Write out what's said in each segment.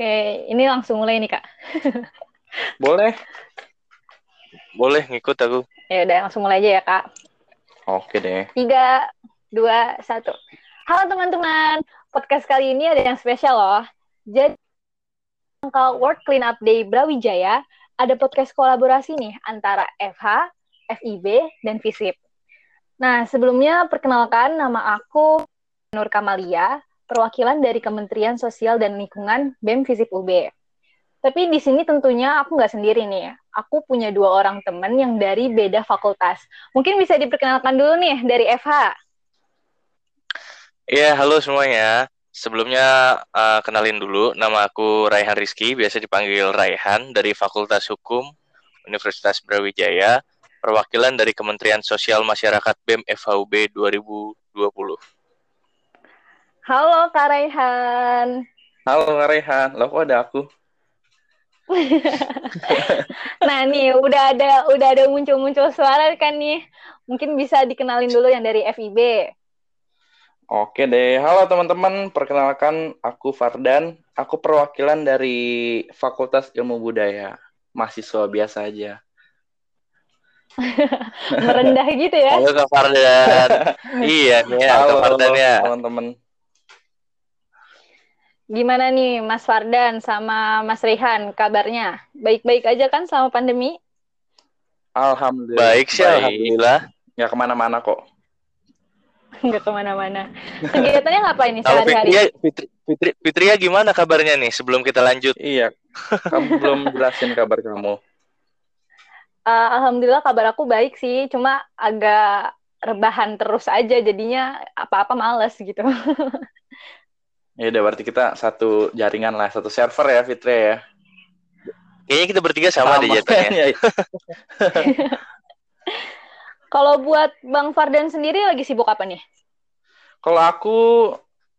Oke, ini langsung mulai nih Kak. Boleh. Boleh ngikut aku. Ya udah langsung mulai aja ya Kak. Oke deh. Tiga, dua, satu. Halo teman-teman, podcast kali ini ada yang spesial loh. Jadi, tanggal World Cleanup Day Brawijaya, ada podcast kolaborasi nih antara FH, FIB, dan FISIP. Nah, sebelumnya perkenalkan nama aku Nur Kamalia, perwakilan dari Kementerian Sosial dan Lingkungan BEM FISIP UB. Tapi di sini tentunya aku nggak sendiri nih. Aku punya dua orang teman yang dari beda fakultas. Mungkin bisa diperkenalkan dulu nih dari FH. Iya, halo semuanya. Sebelumnya uh, kenalin dulu, nama aku Raihan Rizky, biasa dipanggil Raihan dari Fakultas Hukum Universitas Brawijaya, perwakilan dari Kementerian Sosial Masyarakat BEM FHUB 2020. Halo Kak Raihan. Halo Kak Raihan, lo kok ada aku? nah nih udah ada udah ada muncul-muncul suara kan nih. Mungkin bisa dikenalin dulu yang dari FIB. Oke deh, halo teman-teman, perkenalkan aku Fardan, aku perwakilan dari Fakultas Ilmu Budaya, mahasiswa biasa aja. Merendah gitu ya? Halo Kak Fardan. iya nih halo, Kak Fardan ya. Teman-teman. Gimana nih Mas Fardan sama Mas Rehan kabarnya? Baik-baik aja kan selama pandemi? Alhamdulillah. Baik sih, alhamdulillah. Nggak ke mana-mana kok. Nggak ke mana-mana. Kegiatannya ngapain nih sehari-hari? Fitria, Fitri, Fitri, Fitria gimana kabarnya nih sebelum kita lanjut? Iya, kamu belum jelasin kabar kamu. Uh, Alhamdulillah kabar aku baik sih, cuma agak rebahan terus aja jadinya apa-apa males gitu. Ya udah berarti kita satu jaringan lah, satu server ya Fitri ya. Kayaknya kita bertiga sama, sama. deh jatuhnya. Kalau buat Bang Fardan sendiri lagi sibuk apa nih? Kalau aku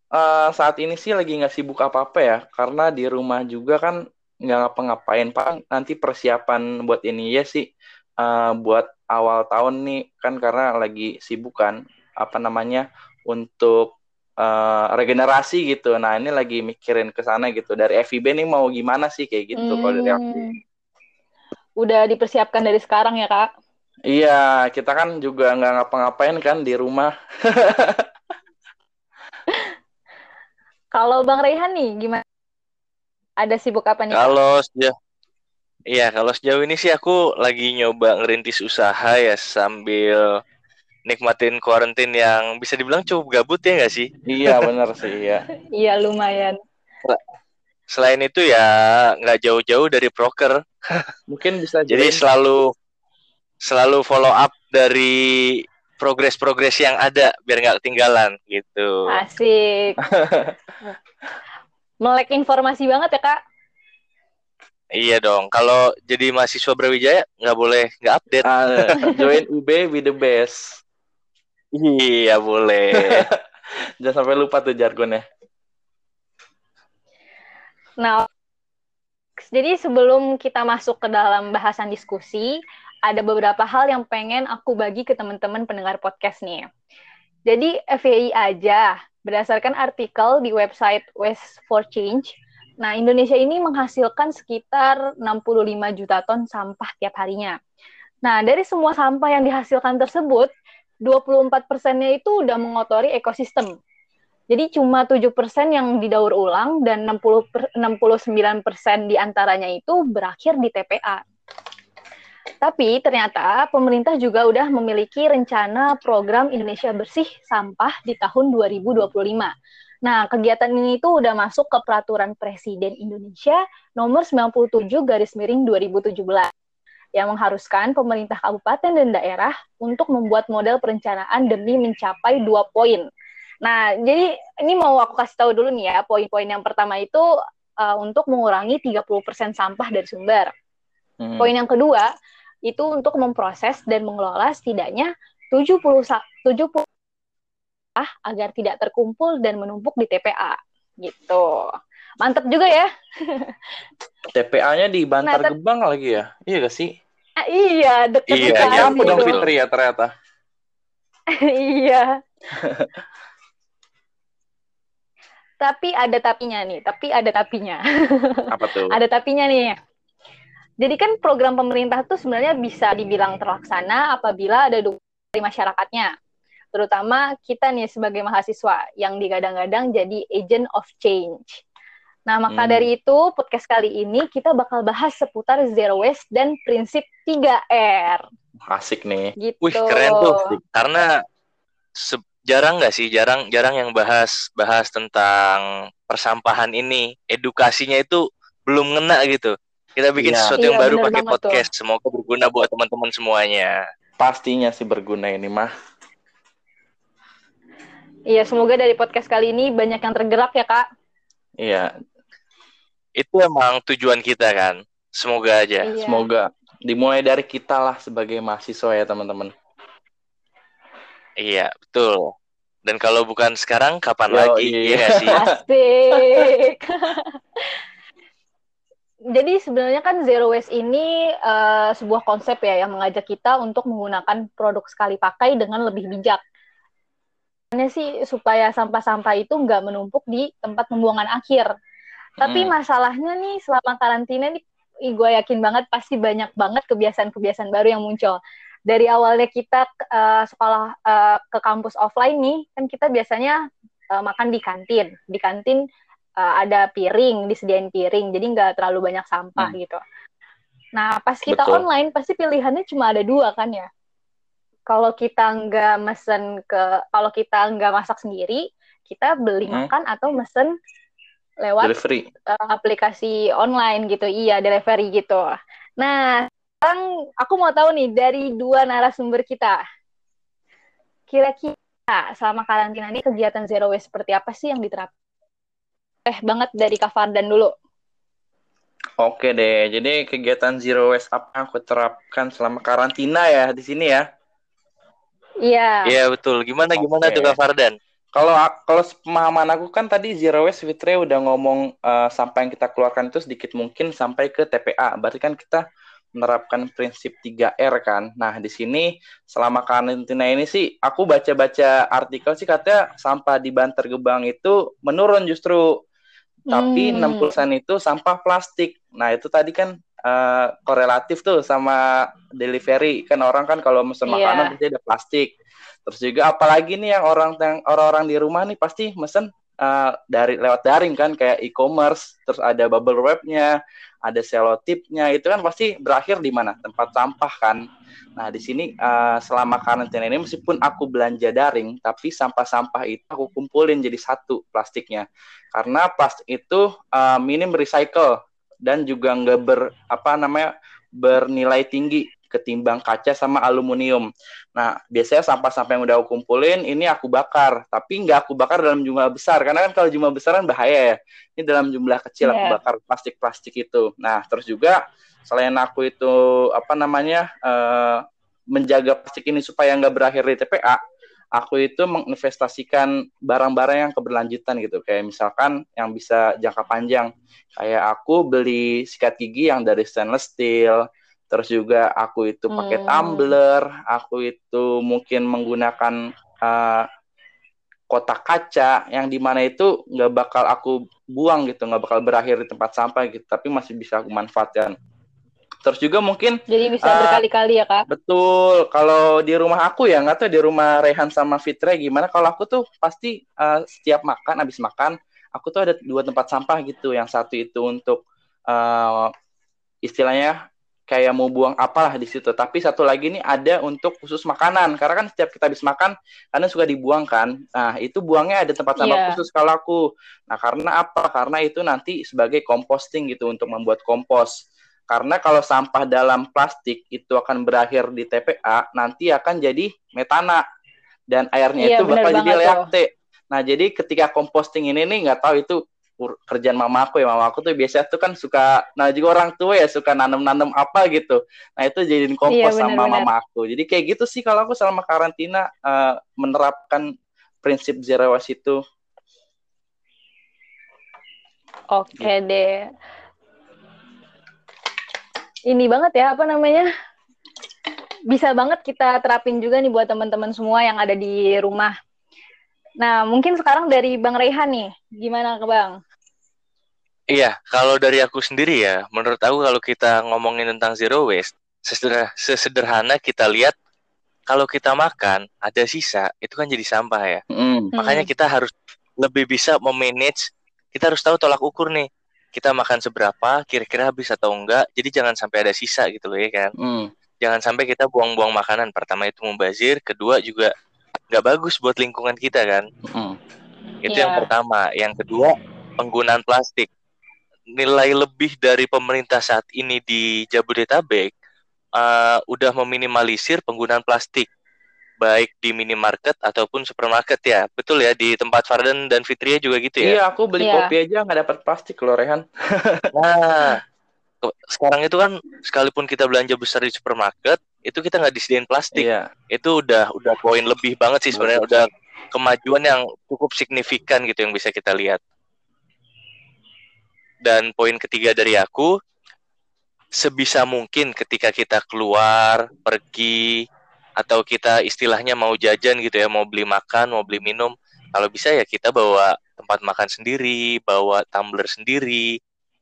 uh, saat ini sih lagi nggak sibuk apa-apa ya, karena di rumah juga kan nggak ngapa-ngapain. Pak, nanti persiapan buat ini ya sih, uh, buat awal tahun nih kan karena lagi sibuk kan, apa namanya untuk uh, regenerasi gitu. Nah ini lagi mikirin ke sana gitu. Dari FIB nih mau gimana sih kayak gitu hmm. kalau dari aku. Udah dipersiapkan dari sekarang ya kak? Iya, kita kan juga nggak ngapa-ngapain kan di rumah. kalau Bang Rehan nih gimana? Ada sibuk apa nih? Kalau sejauh Iya, kalau sejauh ini sih aku lagi nyoba ngerintis usaha ya sambil nikmatin kuarantin yang bisa dibilang cukup gabut ya nggak sih? Iya benar sih iya. iya lumayan. Selain itu ya nggak jauh-jauh dari proker. Mungkin bisa jadi selalu selalu follow up dari progres-progres yang ada biar nggak ketinggalan gitu. Asik. Melek informasi banget ya kak. Iya dong. Kalau jadi mahasiswa Brawijaya nggak boleh nggak update. Uh, join UB with the best. Iya boleh. Jangan sampai lupa tuh jargonnya. Nah, jadi sebelum kita masuk ke dalam bahasan diskusi, ada beberapa hal yang pengen aku bagi ke teman-teman pendengar podcast nih. Jadi FAI aja, berdasarkan artikel di website West for Change, nah Indonesia ini menghasilkan sekitar 65 juta ton sampah tiap harinya. Nah, dari semua sampah yang dihasilkan tersebut, 24 persennya itu udah mengotori ekosistem. Jadi cuma 7 persen yang didaur ulang dan 60 per, 69 persen di antaranya itu berakhir di TPA. Tapi ternyata pemerintah juga udah memiliki rencana program Indonesia Bersih Sampah di tahun 2025. Nah, kegiatan ini tuh udah masuk ke peraturan Presiden Indonesia nomor 97 garis miring 2017 yang mengharuskan pemerintah kabupaten dan daerah untuk membuat model perencanaan demi mencapai dua poin. Nah, jadi ini mau aku kasih tahu dulu nih ya, poin-poin yang pertama itu uh, untuk mengurangi 30% sampah dari sumber. Hmm. Poin yang kedua itu untuk memproses dan mengelola setidaknya 70 70 ah agar tidak terkumpul dan menumpuk di TPA gitu. Mantap juga ya. TPA-nya di Bantar nah, Gebang lagi ya? Iya gak sih? Ah, iya, dekat Iya, nyampe dong Fitri ya ternyata. iya. tapi ada tapinya nih, tapi ada tapinya. Apa tuh? ada tapinya nih. Jadi kan program pemerintah tuh sebenarnya bisa dibilang terlaksana apabila ada dukungan dari masyarakatnya. Terutama kita nih sebagai mahasiswa yang digadang-gadang jadi agent of change. Nah, maka Hmm. dari itu podcast kali ini kita bakal bahas seputar zero waste dan prinsip 3R Asik nih. gitu. Wih keren tuh. Karena se- jarang nggak sih, jarang jarang yang bahas bahas tentang persampahan ini. Edukasinya itu belum ngena gitu. Kita bikin Iya. sesuatu yang Iya, baru pakai banget tuh. podcast. Semoga berguna buat teman-teman semuanya. Pastinya sih berguna ini mah. Iya, semoga dari podcast kali ini banyak yang tergerak ya, Kak. Iya, Itu emang tujuan kita kan. Semoga aja. Iya. semoga dimulai dari kita lah sebagai mahasiswa ya teman-teman. Iya, betul. Dan kalau bukan sekarang, kapan Yo, lagi? iya. Nggak sih? Asik. Jadi sebenarnya kan zero waste ini eh, sebuah konsep ya yang mengajak kita untuk menggunakan produk sekali pakai dengan lebih bijak. Ini sih supaya sampah-sampah itu nggak menumpuk di tempat pembuangan akhir. Tapi Hmm. masalahnya nih selama karantina nih gue yakin banget pasti banyak banget kebiasaan-kebiasaan baru yang muncul. Dari awalnya kita eh, sekolah eh, ke kampus offline nih, kan kita biasanya eh, makan di kantin. Di kantin eh, ada piring, disediain piring, jadi nggak terlalu banyak sampah Hmm. gitu. Nah, pas kita Betul. online pasti pilihannya cuma ada dua kan ya. Kalau kita nggak mesen ke, kalau kita nggak masak sendiri, kita beli Hmm. makan atau mesen lewat Delivery. eh, aplikasi online gitu, iya delivery gitu. Nah, sekarang aku mau tahu nih dari dua narasumber kita, kira-kira selama karantina ini kegiatan zero waste seperti apa sih yang diterapkan? Eh banget dari Kak Fardan dulu. Oke deh, jadi kegiatan zero waste apa yang aku terapkan selama karantina ya di sini ya. Iya. Iya, betul. Gimana gimana Oke. tuh Kak Fardan? Kalau kalau pemahaman aku kan tadi zero waste Fitri udah ngomong eh, sampah yang kita keluarkan itu sedikit mungkin sampai ke TPA. Berarti kan kita menerapkan prinsip 3R kan. Nah, di sini selama karantina ini sih aku baca-baca artikel sih katanya sampah di Bantar Gebang itu menurun justru. Tapi Hmm. 60% itu sampah plastik. Nah, itu tadi kan eh, korelatif tuh sama delivery. Kan orang kan kalau pesan Iya. makanan pasti ada plastik. Terus juga apalagi nih yang orang orang-orang di rumah nih pasti mesen eh, dari lewat daring kan kayak e-commerce, terus ada bubble wrap-nya, ada selotipnya, itu kan pasti berakhir di mana? Tempat sampah kan. Nah, di sini eh, selama karantina ini meskipun aku belanja daring, tapi sampah-sampah itu aku kumpulin jadi satu plastiknya. Karena plastik itu eh, minim recycle dan juga nggak ber apa namanya bernilai tinggi ketimbang kaca sama aluminium. Nah, biasanya sampah-sampah yang udah aku kumpulin ini aku bakar, tapi nggak aku bakar dalam jumlah besar karena kan kalau jumlah besar kan bahaya ya. Ini dalam jumlah kecil aku Iya. bakar plastik-plastik itu. Nah, terus juga selain aku itu apa namanya eh, menjaga plastik ini supaya nggak berakhir di TPA, aku itu menginvestasikan barang-barang yang keberlanjutan gitu. Kayak misalkan yang bisa jangka panjang. Kayak aku beli sikat gigi yang dari stainless steel, terus juga aku itu pakai Hmm. tumbler, aku itu mungkin menggunakan eh, kotak kaca yang di mana itu nggak bakal aku buang gitu, nggak bakal berakhir di tempat sampah gitu, tapi masih bisa aku manfaatkan. Terus juga mungkin Jadi bisa Ah. berkali-kali ya kak. Betul, kalau di rumah aku ya nggak tahu di rumah Rehan sama Fitra gimana. Kalau aku tuh pasti eh, setiap makan, habis makan, aku tuh ada dua tempat sampah gitu. Yang satu itu untuk eh, istilahnya kayak mau buang apalah di situ. Tapi satu lagi nih ada untuk khusus makanan. Karena kan setiap kita habis makan, karena suka dibuang kan. Nah itu buangnya ada tempat sampah Iya. khusus kalau aku. Nah karena apa? Karena itu nanti sebagai composting gitu untuk membuat kompos. Karena kalau sampah dalam plastik itu akan berakhir di TPA, nanti akan jadi metana dan airnya Iya, itu bakal jadi reakte. Nah, jadi ketika composting ini nih nggak tahu itu kerjaan mama aku ya. Mama aku tuh biasa tuh kan suka nah juga orang tua ya suka nanam-nanam apa gitu. Nah, itu jadiin kompos Iya, sama benar-benar. mama aku. Jadi kayak gitu sih kalau aku selama karantina eh, menerapkan prinsip zero waste itu. Oke deh. Ini banget ya, apa namanya? Bisa banget kita terapin juga nih buat teman-teman semua yang ada di rumah. Nah, mungkin sekarang dari Bang Rehan nih, gimana ke Bang? Iya, kalau dari aku sendiri ya, menurut aku kalau kita ngomongin tentang zero waste, sesederhana, sesederhana kita lihat kalau kita makan ada sisa, itu kan jadi sampah ya. Mm. Makanya kita harus lebih bisa memanage, kita harus tahu tolak ukur nih. Kita makan seberapa, kira-kira habis atau enggak. Jadi jangan sampai ada sisa gitu loh ya kan. Mm. Jangan sampai kita buang-buang makanan. Pertama itu mubazir, kedua juga nggak bagus buat lingkungan kita kan. Mm. Itu Iya. yang pertama. Yang kedua, penggunaan plastik. Nilai lebih dari pemerintah saat ini di Jabodetabek uh, udah meminimalisir penggunaan plastik baik di minimarket ataupun supermarket ya. Betul ya di tempat Fardan dan Fitria juga gitu ya. Iya, aku beli Iya. kopi aja nggak dapat plastik loh, Rehan. Nah, sekarang itu kan sekalipun kita belanja besar di supermarket, itu kita nggak disediain plastik. Iya. Itu udah udah poin lebih banget sih sebenarnya udah kemajuan yang cukup signifikan gitu yang bisa kita lihat. Dan poin ketiga dari aku, sebisa mungkin ketika kita keluar, pergi, atau kita istilahnya mau jajan gitu ya, mau beli makan, mau beli minum, kalau bisa ya kita bawa tempat makan sendiri, bawa tumbler sendiri,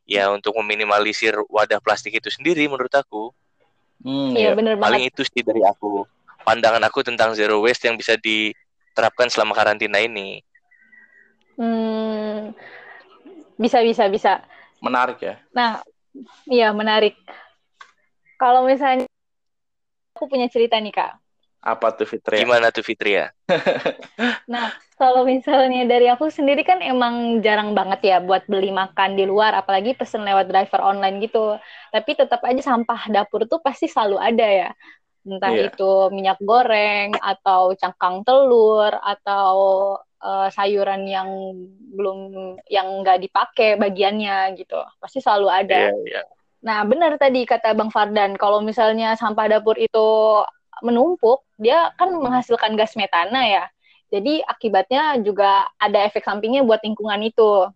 ya untuk meminimalisir wadah plastik itu sendiri menurut aku. Hmm, Iya, iya. bener Paling banget. itu sih dari aku. Pandangan aku tentang zero waste yang bisa diterapkan selama karantina ini. Hmm, bisa, bisa, bisa. Menarik ya. Nah, iya menarik. Kalau misalnya aku punya cerita nih Kak. Apa tuh Fitri? Gimana tuh Fitria? Nah, kalau misalnya dari aku sendiri kan emang jarang banget ya buat beli makan di luar, apalagi pesen lewat driver online gitu. Tapi tetap aja sampah dapur tuh pasti selalu ada ya. Entah Iya. itu minyak goreng atau cangkang telur atau eh, sayuran yang belum yang nggak dipakai bagiannya gitu. Pasti selalu ada. Iya, iya. Nah, benar tadi kata Bang Fardan, kalau misalnya sampah dapur itu menumpuk, dia kan menghasilkan gas metana ya. Jadi akibatnya juga ada efek sampingnya buat lingkungan itu.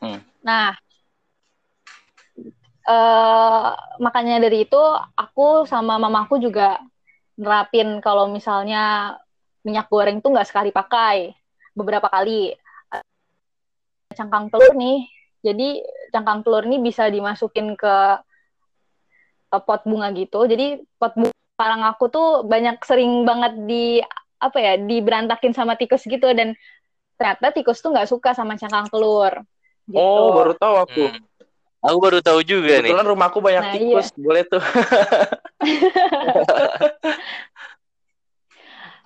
Hmm. Nah, eh makanya dari itu aku sama mamaku juga nerapin kalau misalnya minyak goreng tuh nggak sekali pakai, beberapa kali. Cangkang telur nih, jadi cangkang telur ini bisa dimasukin ke pot bunga gitu. Jadi pot bunga parang aku tuh banyak sering banget di apa ya diberantakin sama tikus gitu dan ternyata tikus tuh nggak suka sama cangkang telur. Gitu. Oh, baru tahu aku. Hmm. Aku baru tahu juga nih. Kebetulan rumahku banyak Nah, tikus, boleh tuh.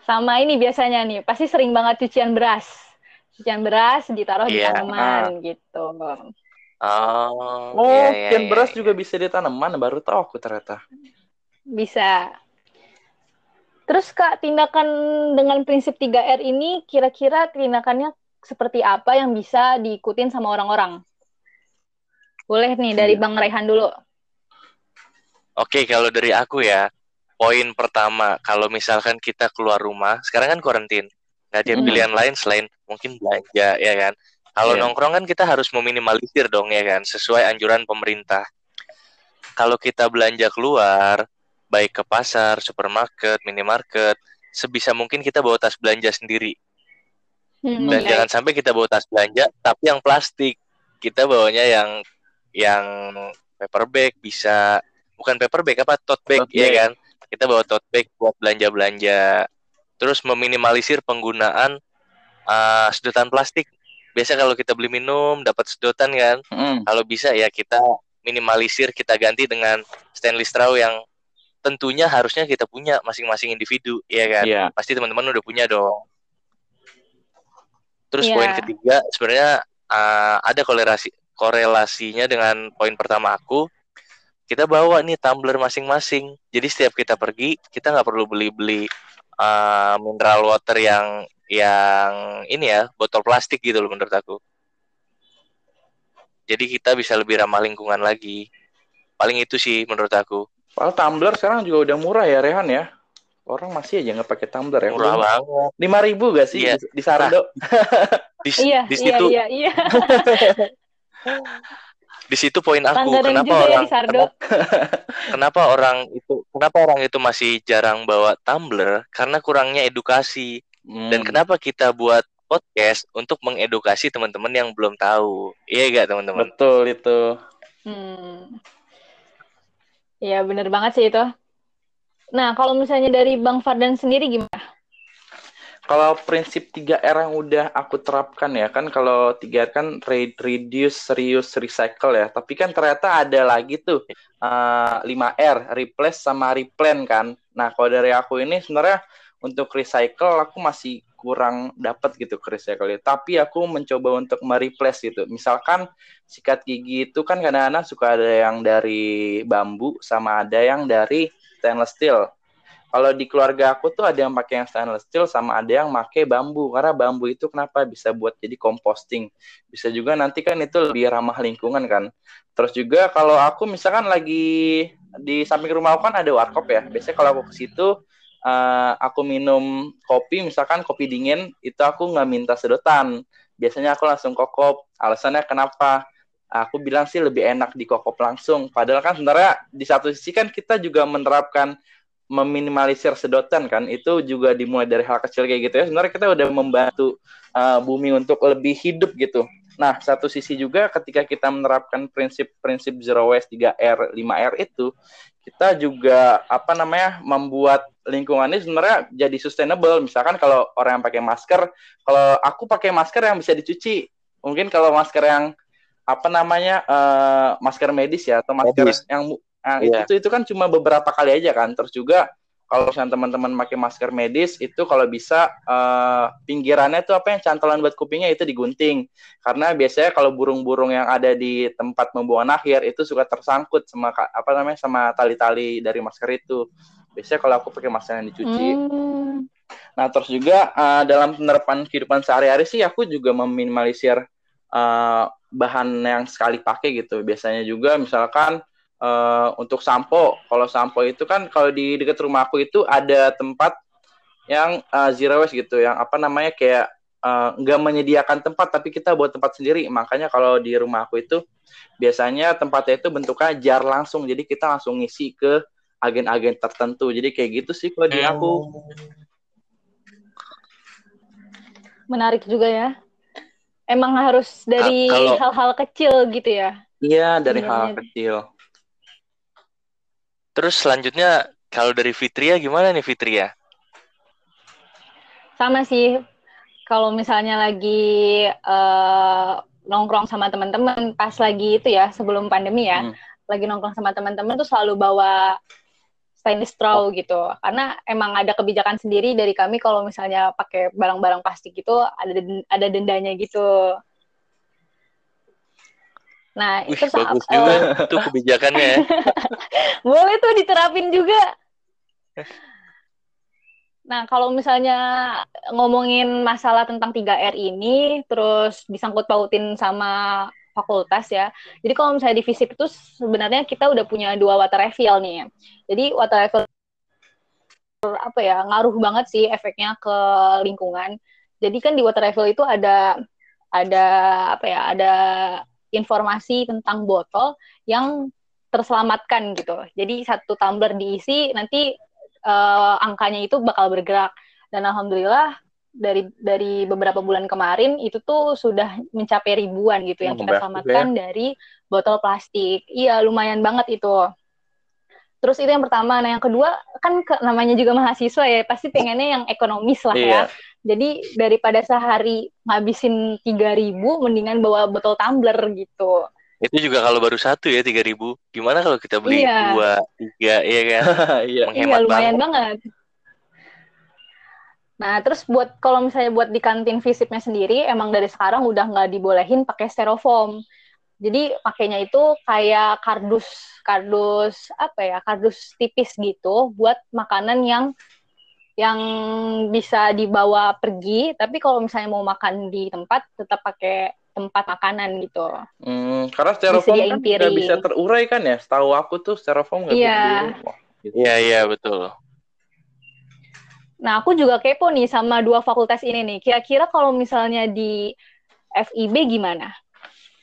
Sama ini biasanya nih, pasti sering banget cucian beras. Cucian beras ditaruh di Iya, tanaman gitu. Oh, Oh, iya, iya, kian iya, beras iya. juga bisa di tanaman, baru tahu aku ternyata. Bisa. Terus Kak, tindakan dengan prinsip 3R ini kira-kira tindakannya seperti apa yang bisa diikutin sama orang-orang? Boleh nih dari Iya. Bang Rehan dulu. Oke, kalau dari aku ya, poin pertama, kalau misalkan kita keluar rumah, sekarang kan karantin, nggak ada Hmm. pilihan lain selain mungkin belanja, ya kan? Kalau Iya. nongkrong kan kita harus meminimalisir dong, ya kan? Sesuai anjuran pemerintah. Kalau kita belanja keluar, baik ke pasar, supermarket, minimarket, sebisa mungkin kita bawa tas belanja sendiri. Hmm, Dan oke. jangan sampai kita bawa tas belanja, tapi yang plastik. Kita bawanya yang yang paper bag bisa bukan paper bag apa tote bag, Tote ya bag. kan? Kita bawa tote bag buat belanja-belanja. Terus meminimalisir penggunaan uh, sedotan plastik. Biasa kalau kita beli minum dapat sedotan kan. Hmm. Kalau bisa ya kita minimalisir, kita ganti dengan stainless straw yang tentunya harusnya kita punya masing-masing individu, ya kan? Iya. pasti teman-teman udah punya dong. Terus Iya. poin ketiga sebenarnya uh, ada korelasi korelasinya dengan poin pertama aku. Kita bawa nih tumbler masing-masing. Jadi setiap kita pergi kita nggak perlu beli-beli uh, mineral water yang yang ini ya botol plastik gitu loh menurut aku. Jadi kita bisa lebih ramah lingkungan lagi. Paling itu sih menurut aku. Padahal tumbler sekarang juga udah murah ya, Rehan ya. Orang masih aja nggak pakai tumbler ya. Murah banget. Lima ribu gak sih Iya. di, di Sardo? Di, Iya, di iya, situ iya, iya. di situ poin aku kenapa ya orang di Sardo. kenapa orang itu kenapa orang itu masih jarang bawa tumbler karena kurangnya edukasi Hmm. dan kenapa kita buat podcast untuk mengedukasi teman-teman yang belum tahu. Iya gak teman-teman? Betul itu. Hmm. Ya bener banget sih itu. Nah kalau misalnya dari Bang Fardan sendiri gimana? Kalau prinsip 3R yang udah aku terapkan ya kan kalau 3R kan reduce, reuse, recycle ya. Tapi kan ternyata ada lagi tuh uh, 5R, replace sama replan kan. Nah kalau dari aku ini sebenarnya untuk recycle aku masih kurang dapat gitu ke recycle. Tapi aku mencoba untuk mereplace gitu. Misalkan sikat gigi itu kan kadang-kadang suka ada yang dari bambu sama ada yang dari stainless steel. Kalau di keluarga aku tuh ada yang pakai yang stainless steel sama ada yang pakai bambu karena bambu itu kenapa bisa buat jadi composting. Bisa juga nanti kan itu lebih ramah lingkungan kan. Terus juga kalau aku misalkan lagi di samping rumah aku kan ada warkop ya. Biasanya kalau aku ke situ uh, aku minum kopi misalkan kopi dingin itu aku nggak minta sedotan biasanya aku langsung kokop alasannya kenapa aku bilang sih lebih enak di kokop langsung padahal kan sebenarnya di satu sisi kan kita juga menerapkan meminimalisir sedotan kan itu juga dimulai dari hal kecil kayak gitu ya sebenarnya kita udah membantu uh, bumi untuk lebih hidup gitu nah satu sisi juga ketika kita menerapkan prinsip-prinsip zero waste 3R 5R itu kita juga apa namanya membuat lingkungan ini sebenarnya jadi sustainable. Misalkan kalau orang yang pakai masker, kalau aku pakai masker yang bisa dicuci, mungkin kalau masker yang apa namanya uh, masker medis ya atau masker medis. yang uh, yeah. itu itu kan cuma beberapa kali aja kan. Terus juga kalau misalnya teman-teman pakai masker medis itu kalau bisa uh, pinggirannya itu apa yang cantolan buat kupingnya itu digunting karena biasanya kalau burung-burung yang ada di tempat pembuangan akhir itu suka tersangkut sama apa namanya sama tali-tali dari masker itu biasanya kalau aku pakai masker yang dicuci hmm. nah terus juga uh, dalam penerapan kehidupan sehari-hari sih aku juga meminimalisir uh, bahan yang sekali pakai gitu biasanya juga misalkan uh, untuk sampo. Kalau sampo itu kan kalau di dekat rumah aku itu ada tempat yang uh, zero waste gitu, yang apa namanya kayak eh, nggak uh, menyediakan tempat tapi kita buat tempat sendiri. Makanya kalau di rumah aku itu biasanya tempatnya itu bentuknya jar langsung, jadi kita langsung ngisi ke agen-agen tertentu. Jadi kayak gitu sih kalau di aku. Menarik juga ya. Emang harus dari hal-hal kecil gitu ya? Iya, dari -hal kecil. Terus selanjutnya kalau dari Fitria gimana nih Fitria? Sama sih. Kalau misalnya lagi uh, nongkrong sama teman-teman pas lagi itu ya sebelum pandemi ya, hmm. lagi nongkrong sama teman-teman tuh selalu bawa stainless straw oh. gitu. Karena emang ada kebijakan sendiri dari kami kalau misalnya pakai barang-barang plastik itu ada ada dendanya gitu. Nah, Wih, itu bagus uh, juga tuh kebijakannya ya. Boleh tuh diterapin juga. Nah, kalau misalnya ngomongin masalah tentang 3R ini, terus disangkut pautin sama fakultas ya. Jadi kalau misalnya di FISIP itu sebenarnya kita udah punya dua water refill nih. Jadi water refill apa ya ngaruh banget sih efeknya ke lingkungan. Jadi kan di water refill itu ada ada apa ya ada informasi tentang botol yang terselamatkan gitu. Jadi satu tumbler diisi nanti uh, angkanya itu bakal bergerak. Dan alhamdulillah dari dari beberapa bulan kemarin itu tuh sudah mencapai ribuan gitu yang kita selamatkan ya. dari botol plastik. Iya, lumayan banget itu. Terus itu yang pertama. Nah, yang kedua kan ke, namanya juga mahasiswa ya, pasti pengennya yang ekonomis lah ya. Jadi daripada sehari ngabisin tiga ribu, mendingan bawa botol tumbler gitu. Itu juga kalau baru satu ya tiga ribu. Gimana kalau kita beli iya. dua, tiga, iya kan? iya. iya, lumayan banget. banget. Nah, terus buat kalau misalnya buat di kantin visipnya sendiri, emang dari sekarang udah nggak dibolehin pakai styrofoam. Jadi pakainya itu kayak kardus, kardus apa ya, kardus tipis gitu buat makanan yang yang bisa dibawa pergi, tapi kalau misalnya mau makan di tempat tetap pakai tempat makanan gitu. Hmm, karena styrofoam kan nggak bisa terurai kan ya? Setahu aku tuh styrofoam nggak yeah. bisa diurai. Gitu. Iya iya betul. Nah aku juga kepo nih sama dua fakultas ini nih. Kira-kira kalau misalnya di FIB gimana?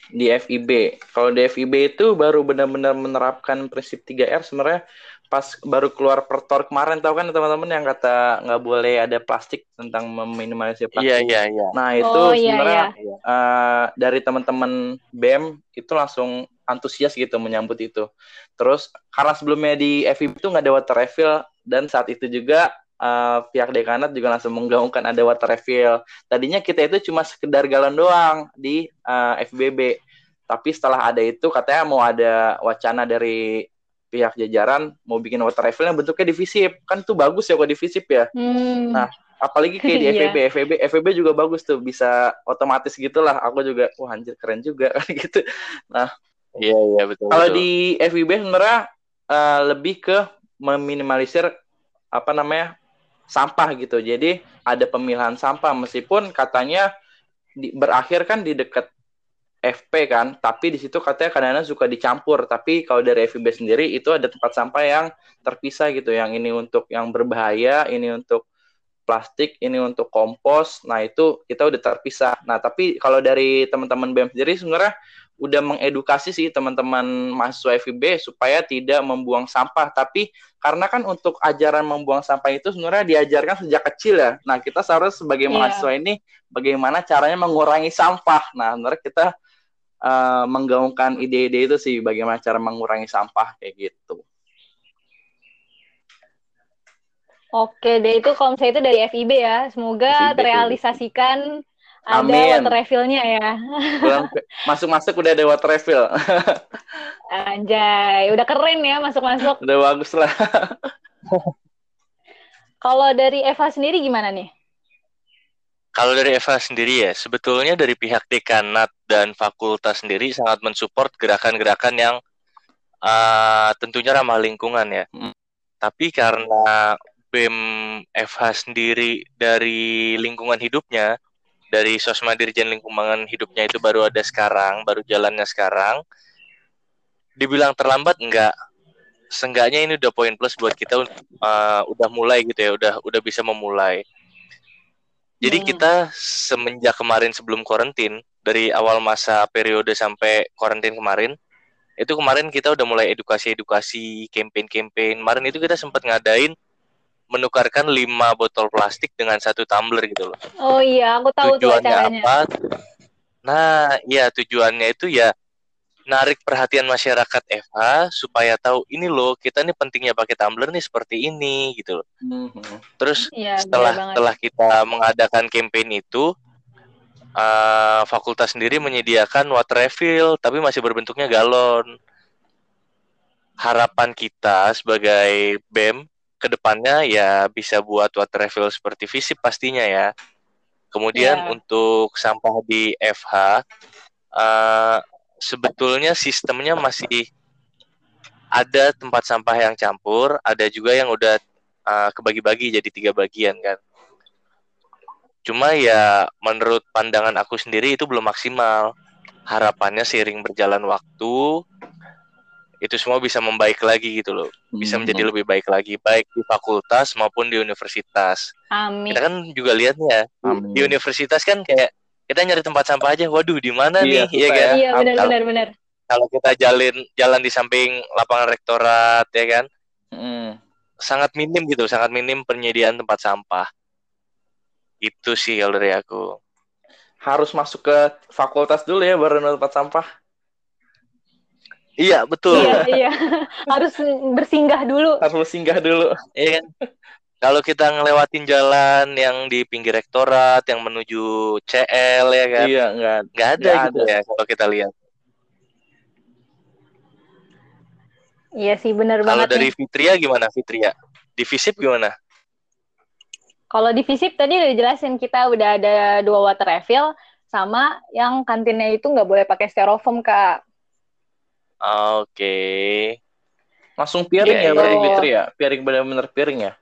Di FIB, kalau di FIB itu baru benar-benar menerapkan prinsip 3R sebenarnya pas baru keluar pertor kemarin tahu kan teman-teman yang kata nggak boleh ada plastik tentang meminimalisir plastik. Iya iya iya. Nah itu Oh, iya, sebenarnya eh, dari teman-teman BEM itu langsung antusias gitu menyambut itu. Terus karena sebelumnya di FIB itu nggak ada water refill dan saat itu juga eh, pihak dekanat juga langsung menggaungkan ada water refill. Tadinya kita itu cuma sekedar galon doang di eh, FBB. Tapi setelah ada itu katanya mau ada wacana dari pihak jajaran mau bikin water refill yang bentuknya divisip. Kan tuh bagus ya kalau divisip ya Hmm. Nah, apalagi kayak di. FEB, FEB, FEB juga bagus tuh bisa otomatis gitulah. Aku juga wah anjir keren juga kan gitu. Iya iya betul. Kalau di FEB sebenarnya eh, lebih ke meminimalisir apa namanya sampah gitu. Jadi ada pemilahan sampah meskipun katanya di- berakhir kan di dekat FP kan, tapi di situ katanya kadang-kadang suka dicampur. Tapi kalau dari FIB sendiri itu ada tempat sampah yang terpisah gitu, yang ini untuk yang berbahaya, ini untuk plastik, ini untuk kompos. Nah itu kita udah terpisah. Nah tapi kalau dari teman-teman BEM sendiri sebenarnya udah mengedukasi sih teman-teman mahasiswa FIB supaya tidak membuang sampah. Tapi karena kan untuk ajaran membuang sampah itu sebenarnya diajarkan sejak kecil ya. Nah kita seharusnya sebagai Iya. mahasiswa ini bagaimana caranya mengurangi sampah. Nah sebenarnya kita eh, menggaungkan ide-ide itu sih bagaimana cara mengurangi sampah kayak gitu. Oke deh itu kalau misalnya itu dari FIB ya. Semoga FIB, terrealisasikan ada Amin. water refill-nya ya. Masuk-masuk udah ada water refill. Anjay, udah keren ya masuk-masuk. udah bagus lah. Kalau dari Eva sendiri gimana nih? Kalau dari Eva sendiri ya, sebetulnya dari pihak dekanat dan fakultas sendiri sangat mensupport gerakan-gerakan yang uh, tentunya ramah lingkungan ya. Hmm. Tapi karena BEM FH sendiri dari lingkungan hidupnya, dari Sosma Dirjen Lingkungan Hidupnya itu baru ada sekarang, baru jalannya sekarang. Dibilang terlambat enggak. Seenggaknya ini udah poin plus buat kita uh, udah mulai gitu ya, udah udah bisa memulai. Jadi Hmm. kita semenjak kemarin sebelum karantin, dari awal masa periode sampai karantin kemarin, itu kemarin kita udah mulai edukasi-edukasi, campaign-campaign. Kemarin itu kita sempat ngadain menukarkan 5 botol plastik dengan satu tumbler gitu loh. Oh iya, aku tahu tuh Tujuannya acaranya. apa? Nah, iya tujuannya itu ya narik perhatian masyarakat FH supaya tahu ini loh kita nih pentingnya pakai tumbler nih seperti ini gitu loh. Terus Iya, setelah setelah kita mengadakan campaign itu eh, fakultas sendiri menyediakan water refill tapi masih berbentuknya galon harapan kita sebagai BEM ke depannya ya bisa buat water refill seperti visip pastinya ya kemudian Ya. untuk sampah di FH eh, sebetulnya sistemnya masih ada tempat sampah yang campur ada juga yang udah uh, kebagi-bagi jadi tiga bagian kan. Cuma ya menurut pandangan aku sendiri itu belum maksimal. Harapannya seiring berjalan waktu itu semua bisa membaik lagi gitu loh. Bisa menjadi lebih baik lagi baik di fakultas maupun di universitas. Amin. Kita kan juga lihat nih ya Amin. di universitas kan kayak kita nyari tempat sampah aja. Waduh, di mana Iya, nih? Iya kan? Iya, benar Kalau- benar benar. Kalau kita jalan jalan di samping lapangan rektorat ya kan Hmm. sangat minim gitu, sangat minim penyediaan tempat sampah. Itu sih kalau dari aku. Harus masuk ke fakultas dulu ya baru tempat sampah. Iya, betul. Iya, iya. Harus bersinggah dulu. Harus singgah dulu. Iya kan? Kalau kita ngelewatin jalan yang di pinggir rektorat yang menuju CL ya kan, Iya, enggak. nggak ada Nggak gitu ada. ya kalau kita lihat. Iya sih, benar Kalau banget dari nih. Fitria gimana Fitria? Di Visip gimana? Kalau di Visip tadi udah dijelasin kita udah ada dua water refill sama yang kantinnya itu nggak boleh pakai styrofoam, Kak. Oke. Langsung piring Iya, ya. Fitri ya? Piring benar-benar piring ya?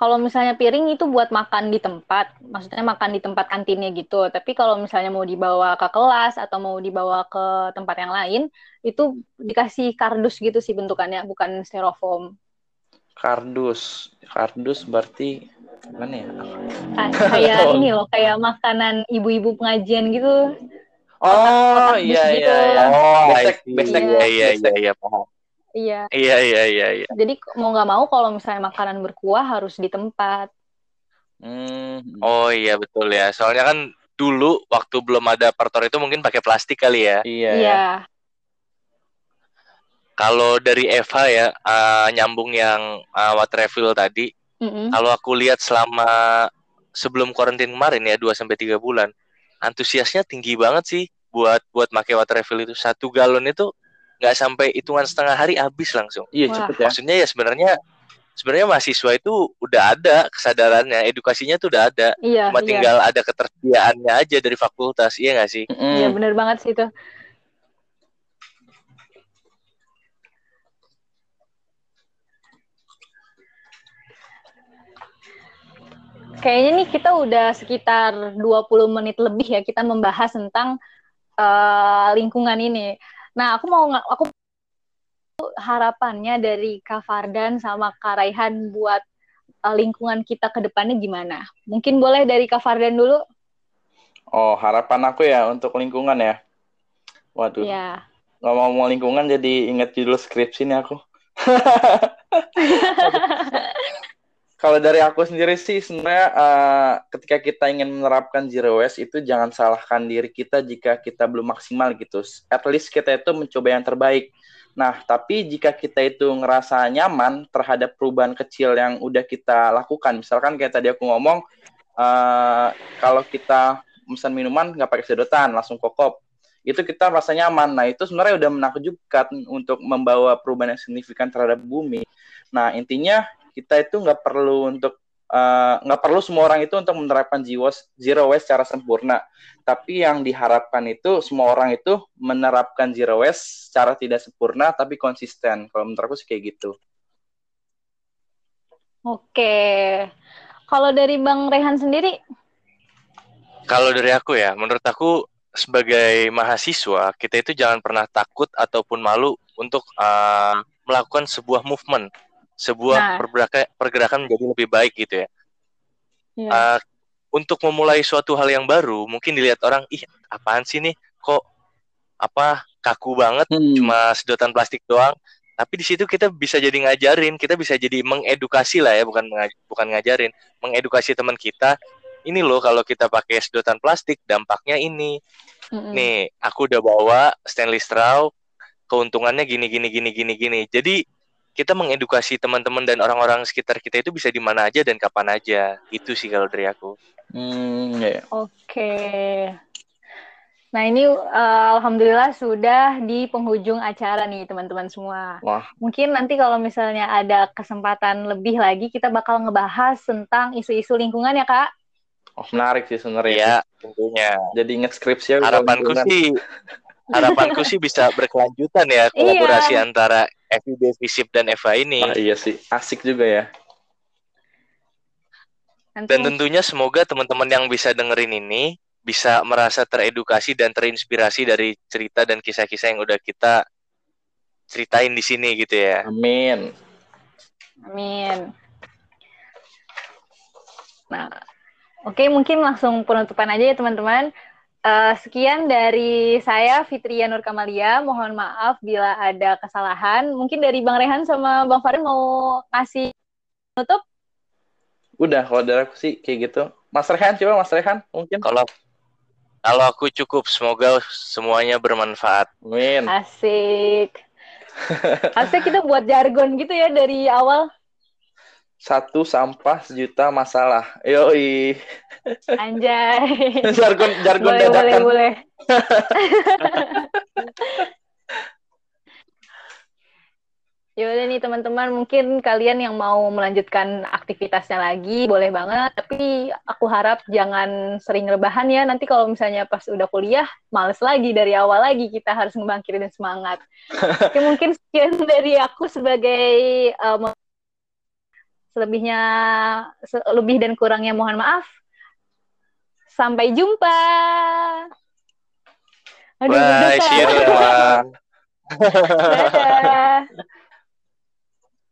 Kalau misalnya piring itu buat makan di tempat, maksudnya makan di tempat kantinnya gitu. Tapi kalau misalnya mau dibawa ke kelas atau mau dibawa ke tempat yang lain, itu dikasih kardus gitu sih bentukannya, bukan styrofoam. Kardus. Kardus berarti gimana ya? Ka- Kayak ini loh, kayak makanan ibu-ibu pengajian gitu. Oh, iya dus iya gitu. iya. Oh, Besek, I see. besek, Iya, iya, iya, iya, paham. Iya. Iya iya iya iya. Jadi mau nggak mau kalau misalnya makanan berkuah harus di tempat. Hmm. Oh iya betul ya. Soalnya kan dulu waktu belum ada pertor itu mungkin pakai plastik kali ya. Iya. Iya. ya. Kalau dari Eva ya eh, nyambung yang eh, water refill tadi, Mm-mm. kalau aku lihat selama sebelum karantin kemarin ya 2 sampai 3 bulan, antusiasnya tinggi banget sih buat buat pakai water refill itu. Satu galon itu nggak sampai hitungan setengah hari habis langsung. Iya Wah. cepet ya. Maksudnya ya sebenarnya sebenarnya mahasiswa itu udah ada kesadarannya, edukasinya tuh udah ada. Iya. Cuma iya. tinggal ada ketersediaannya aja dari fakultas, iya nggak sih? Iya Mm. bener banget sih itu. Kayaknya nih kita udah sekitar 20 menit lebih ya kita membahas tentang eh, lingkungan ini. Nah, aku mau aku harapannya dari Kak Fardan sama Kak Raihan buat eh, lingkungan kita ke depannya gimana? Mungkin boleh dari Kak Fardan dulu? Oh harapan aku ya untuk lingkungan ya. Waduh. Ya. Ngomong-ngomong lingkungan jadi inget judul skripsi nih aku. Kalau dari aku sendiri sih sebenarnya eh, ketika kita ingin menerapkan zero waste itu jangan salahkan diri kita jika kita belum maksimal gitu. At least kita itu mencoba yang terbaik. Nah, tapi jika kita itu ngerasa nyaman terhadap perubahan kecil yang udah kita lakukan, misalkan kayak tadi aku ngomong, eh, kalau kita pesan minuman nggak pakai sedotan, langsung kokop, itu kita merasa nyaman. Nah, itu sebenarnya udah menakjubkan untuk membawa perubahan yang signifikan terhadap bumi. Nah, intinya kita itu nggak perlu untuk eh, nggak perlu semua orang itu untuk menerapkan zero waste, zero waste secara sempurna. Tapi yang diharapkan itu semua orang itu menerapkan zero waste secara tidak sempurna tapi konsisten. Kalau menurut aku sih kayak gitu. Oke. Kalau dari Bang Rehan sendiri, Kalau dari aku ya, menurut aku sebagai mahasiswa kita itu jangan pernah takut ataupun malu untuk uh, melakukan sebuah movement, sebuah Nah. pergerakan, pergerakan menjadi lebih baik gitu ya. ya. Uh, untuk memulai suatu hal yang baru, mungkin dilihat orang, ih apaan sih nih, kok apa kaku banget, Hmm. cuma sedotan plastik doang. Tapi di situ kita bisa jadi ngajarin, kita bisa jadi mengedukasi lah ya, bukan bukan ngajarin, mengedukasi teman kita. Ini loh kalau kita pakai sedotan plastik dampaknya ini. Mm-mm. Nih, aku udah bawa stainless straw, keuntungannya gini gini gini gini gini. Jadi kita mengedukasi teman-teman dan orang-orang sekitar kita itu bisa di mana aja dan kapan aja. Itu sih kalau dari aku. Hmm, ya. Oke. Nah, ini eh, alhamdulillah sudah di penghujung acara nih, teman-teman semua. Wah. Mungkin nanti kalau misalnya ada kesempatan lebih lagi, kita bakal ngebahas tentang isu-isu lingkungan ya, Kak? Oh, menarik sih sebenarnya. Ya, tentunya. Jadi inget skripsi ya. Harapanku sih harapanku sih bisa berkelanjutan ya kolaborasi antara FIB Visip dan Eva ini. Ah, iya sih, asik juga ya. Nanti Dan tentunya semoga teman-teman yang bisa dengerin ini bisa merasa teredukasi dan terinspirasi dari cerita dan kisah-kisah yang udah kita ceritain di sini gitu ya. Amin. Amin. Nah, oke mungkin langsung penutupan aja ya teman-teman. Eh, sekian dari saya Fitria Nur Kamalia. Mohon maaf bila ada kesalahan. Mungkin dari Bang Rehan sama Bang Farin mau kasih penutup? Udah, kalau dari aku sih kayak gitu. Mas Rehan, coba Mas Rehan, mungkin. Kalau kalau aku cukup, semoga semuanya bermanfaat. Amin. Asik. Harusnya kita buat jargon gitu ya dari awal. Satu sampah sejuta masalah. Yoi. Anjay. jargon jargon boleh, boleh, dadakan. boleh. Yaudah nih teman-teman, mungkin kalian yang mau melanjutkan aktivitasnya lagi, boleh banget. Tapi aku harap jangan sering rebahan ya. Nanti kalau misalnya pas udah kuliah, males lagi dari awal lagi. Kita harus ngebangkitin semangat. Oke, mungkin sekian dari aku sebagai um, selebihnya, se- lebih dan kurangnya mohon maaf. Sampai jumpa. Aduh, Bye, see you. Dadah.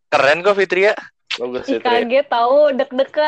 Keren kok Fitria. Bagus Ih, itu ya. kaget tahu deg-degan.